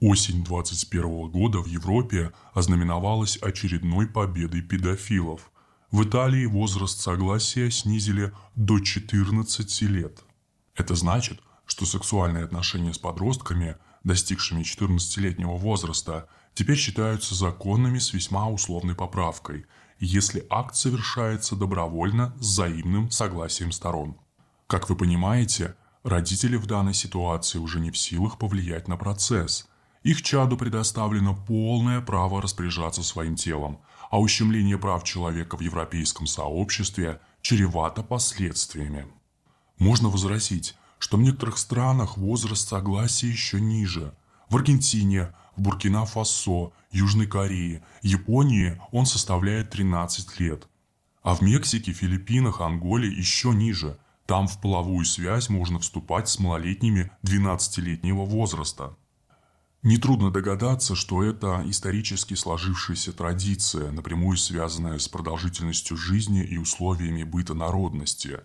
Осень 21 года в Европе ознаменовалась очередной победой педофилов. В Италии возраст согласия снизили до 14 лет. Это значит, что сексуальные отношения с подростками, достигшими 14-летнего возраста, теперь считаются законными с весьма условной поправкой, если акт совершается добровольно с взаимным согласием сторон. Как вы понимаете, родители в данной ситуации уже не в силах повлиять на процесс – их чаду предоставлено полное право распоряжаться своим телом, а ущемление прав человека в европейском сообществе чревато последствиями. Можно возразить, что в некоторых странах возраст согласия еще ниже. В Аргентине, в Буркина-Фасо, Южной Корее, Японии он составляет 13 лет. А в Мексике, Филиппинах, Анголе еще ниже. Там в половую связь можно вступать с малолетними 12-летнего возраста. Нетрудно догадаться, что это исторически сложившаяся традиция, напрямую связанная с продолжительностью жизни и условиями быта народности.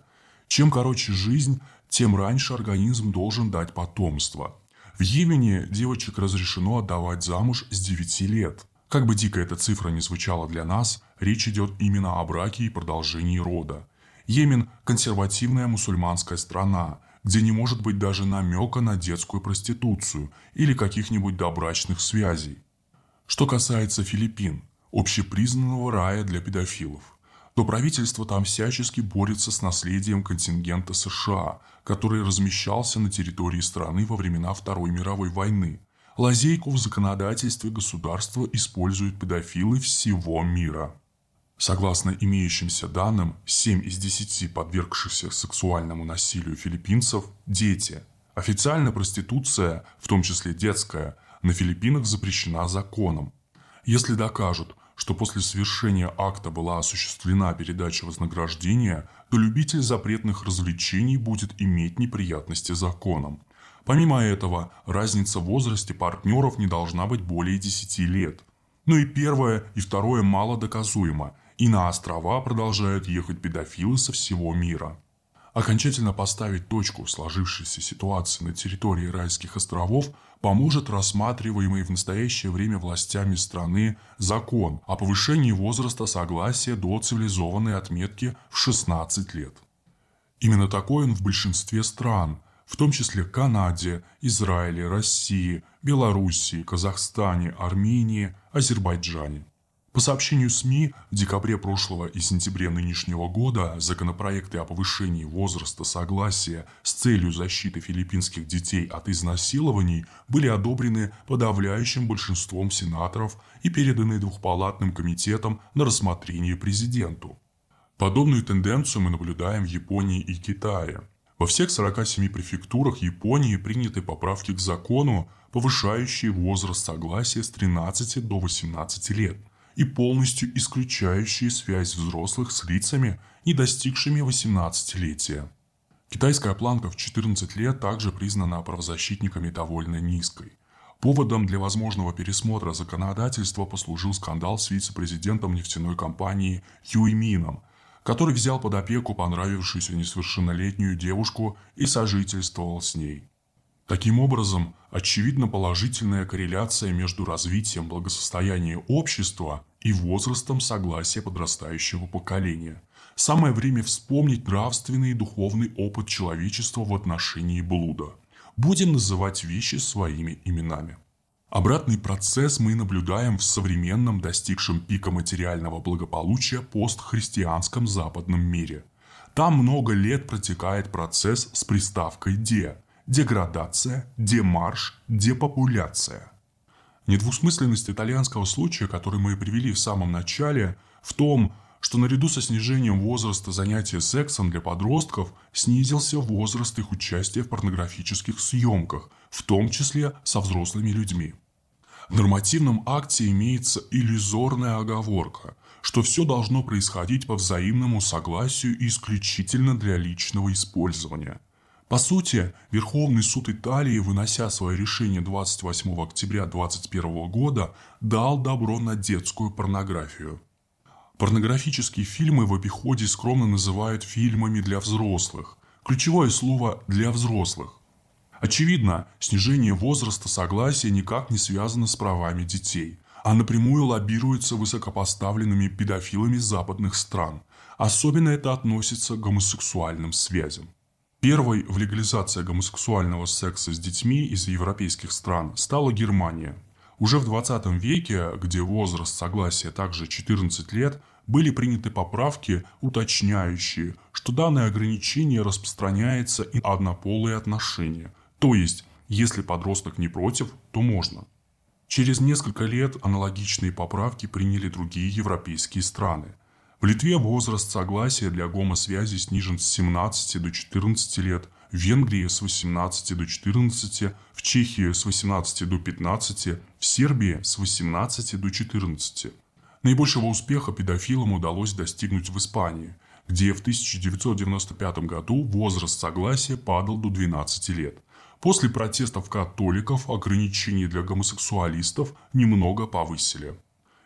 Чем короче жизнь, тем раньше организм должен дать потомство. В Йемене девочек разрешено отдавать замуж с 9 лет. Как бы дико эта цифра не звучала для нас, речь идет именно о браке и продолжении рода. Йемен – консервативная мусульманская страна – где не может быть даже намека на детскую проституцию или каких-нибудь добрачных связей. Что касается Филиппин, общепризнанного рая для педофилов, то правительство там всячески борется с наследием контингента США, который размещался на территории страны во времена Второй мировой войны. Лазейку в законодательстве государства используют педофилы всего мира. Согласно имеющимся данным, 7 из 10 подвергшихся сексуальному насилию филиппинцев – дети. Официально проституция, в том числе детская, на Филиппинах запрещена законом. Если докажут, что после совершения акта была осуществлена передача вознаграждения, то любитель запретных развлечений будет иметь неприятности законом. Помимо этого, разница в возрасте партнеров не должна быть более 10 лет. Ну и первое и второе мало доказуемо, и на острова продолжают ехать педофилы со всего мира. Окончательно поставить точку в сложившейся ситуации на территории райских островов поможет рассматриваемый в настоящее время властями страны закон о повышении возраста согласия до цивилизованной отметки в 16 лет. Именно такой он в большинстве стран, в том числе Канаде, Израиле, России, Белоруссии, Казахстане, Армении, Азербайджане. По сообщению СМИ, в декабре прошлого и сентябре нынешнего года законопроекты о повышении возраста согласия с целью защиты филиппинских детей от изнасилований были одобрены подавляющим большинством сенаторов и переданы двухпалатным комитетом на рассмотрение президенту. Подобную тенденцию мы наблюдаем в Японии и Китае. Во всех 47 префектурах Японии приняты поправки к закону, повышающие возраст согласия с 13 до 18 лет – и полностью исключающие связь взрослых с лицами, не достигшими 18-летия. Китайская планка в 14 лет также признана правозащитниками довольно низкой. Поводом для возможного пересмотра законодательства послужил скандал с вице-президентом нефтяной компании Юймином, который взял под опеку понравившуюся несовершеннолетнюю девушку и сожительствовал с ней. Таким образом, очевидна положительная корреляция между развитием благосостояния общества и возрастом согласия подрастающего поколения. Самое время вспомнить нравственный и духовный опыт человечества в отношении блуда. Будем называть вещи своими именами. Обратный процесс мы наблюдаем в современном достигшем пика материального благополучия постхристианском западном мире. Там много лет протекает процесс с приставкой «де», деградация, демарш, депопуляция. Недвусмысленность итальянского случая, который мы привели в самом начале, в том, что наряду со снижением возраста занятия сексом для подростков снизился возраст их участия в порнографических съемках, в том числе со взрослыми людьми. В нормативном акте имеется иллюзорная оговорка, что все должно происходить по взаимному согласию и исключительно для личного использования – по сути, Верховный суд Италии, вынося свое решение 28 октября 2021 года, дал добро на детскую порнографию. Порнографические фильмы в обиходе скромно называют фильмами для взрослых. Ключевое слово «для взрослых». Очевидно, снижение возраста согласия никак не связано с правами детей, а напрямую лоббируется высокопоставленными педофилами западных стран. Особенно это относится к гомосексуальным связям. Первой в легализации гомосексуального секса с детьми из европейских стран стала Германия. Уже в 20 веке, где возраст согласия также 14 лет, были приняты поправки, уточняющие, что данное ограничение распространяется и на однополые отношения. То есть, если подросток не против, то можно. Через несколько лет аналогичные поправки приняли другие европейские страны. В Литве возраст согласия для гомосвязи снижен с 17 до 14 лет, в Венгрии с 18 до 14, в Чехии с 18 до 15, в Сербии с 18 до 14. Наибольшего успеха педофилам удалось достигнуть в Испании, где в 1995 году возраст согласия падал до 12 лет. После протестов католиков ограничения для гомосексуалистов немного повысили.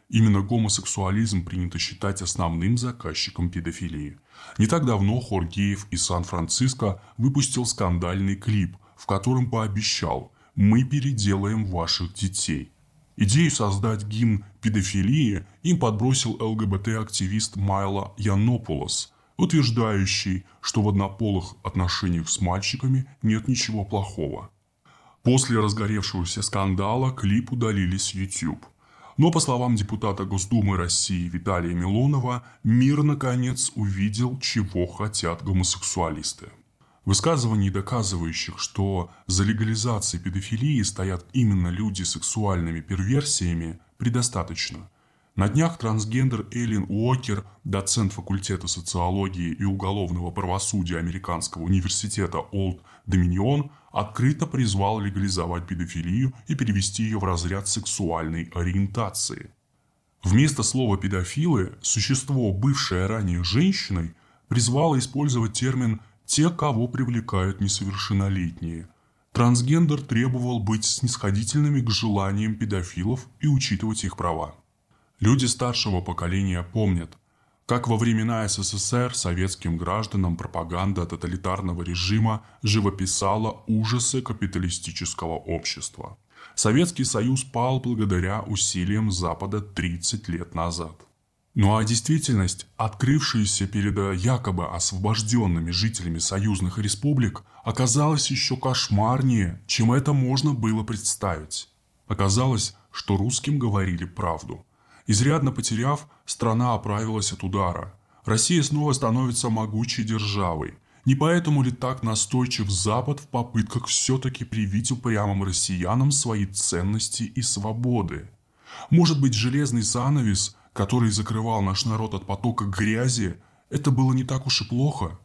Именно гомосексуализм принято считать основным заказчиком педофилии. Не так давно Хоргеев из Сан-Франциско выпустил скандальный клип, в котором пообещал «Мы переделаем ваших детей». Идею создать гимн педофилии им подбросил ЛГБТ-активист Майло Яннополос, утверждающий, что в однополых отношениях с мальчиками нет ничего плохого. После разгоревшегося скандала клип удалили с YouTube. Но, по словам депутата Госдумы России Виталия Милонова, мир наконец увидел, чего хотят гомосексуалисты. Высказываний, доказывающих, что за легализацией педофилии стоят именно люди с сексуальными перверсиями, предостаточно. На днях трансгендер Эллен Уокер, доцент факультета социологии и уголовного правосудия Американского университета Олд Доминион, открыто призвал легализовать педофилию и перевести ее в разряд сексуальной ориентации. Вместо слова «педофилы» существо, бывшее ранее женщиной, призвало использовать термин те, кого привлекают несовершеннолетние. Трансгендер требовал быть снисходительными к желаниям педофилов и учитывать их права. Люди старшего поколения помнят, как во времена СССР советским гражданам пропаганда тоталитарного режима живописала ужасы капиталистического общества. Советский Союз пал благодаря усилиям Запада 30 лет назад – ну а действительность, открывшаяся перед э, якобы освобожденными жителями союзных республик, оказалась еще кошмарнее, чем это можно было представить. Оказалось, что русским говорили правду. Изрядно потеряв, страна оправилась от удара. Россия снова становится могучей державой. Не поэтому ли так настойчив Запад в попытках все-таки привить упрямым россиянам свои ценности и свободы? Может быть, железный занавес – который закрывал наш народ от потока грязи, это было не так уж и плохо.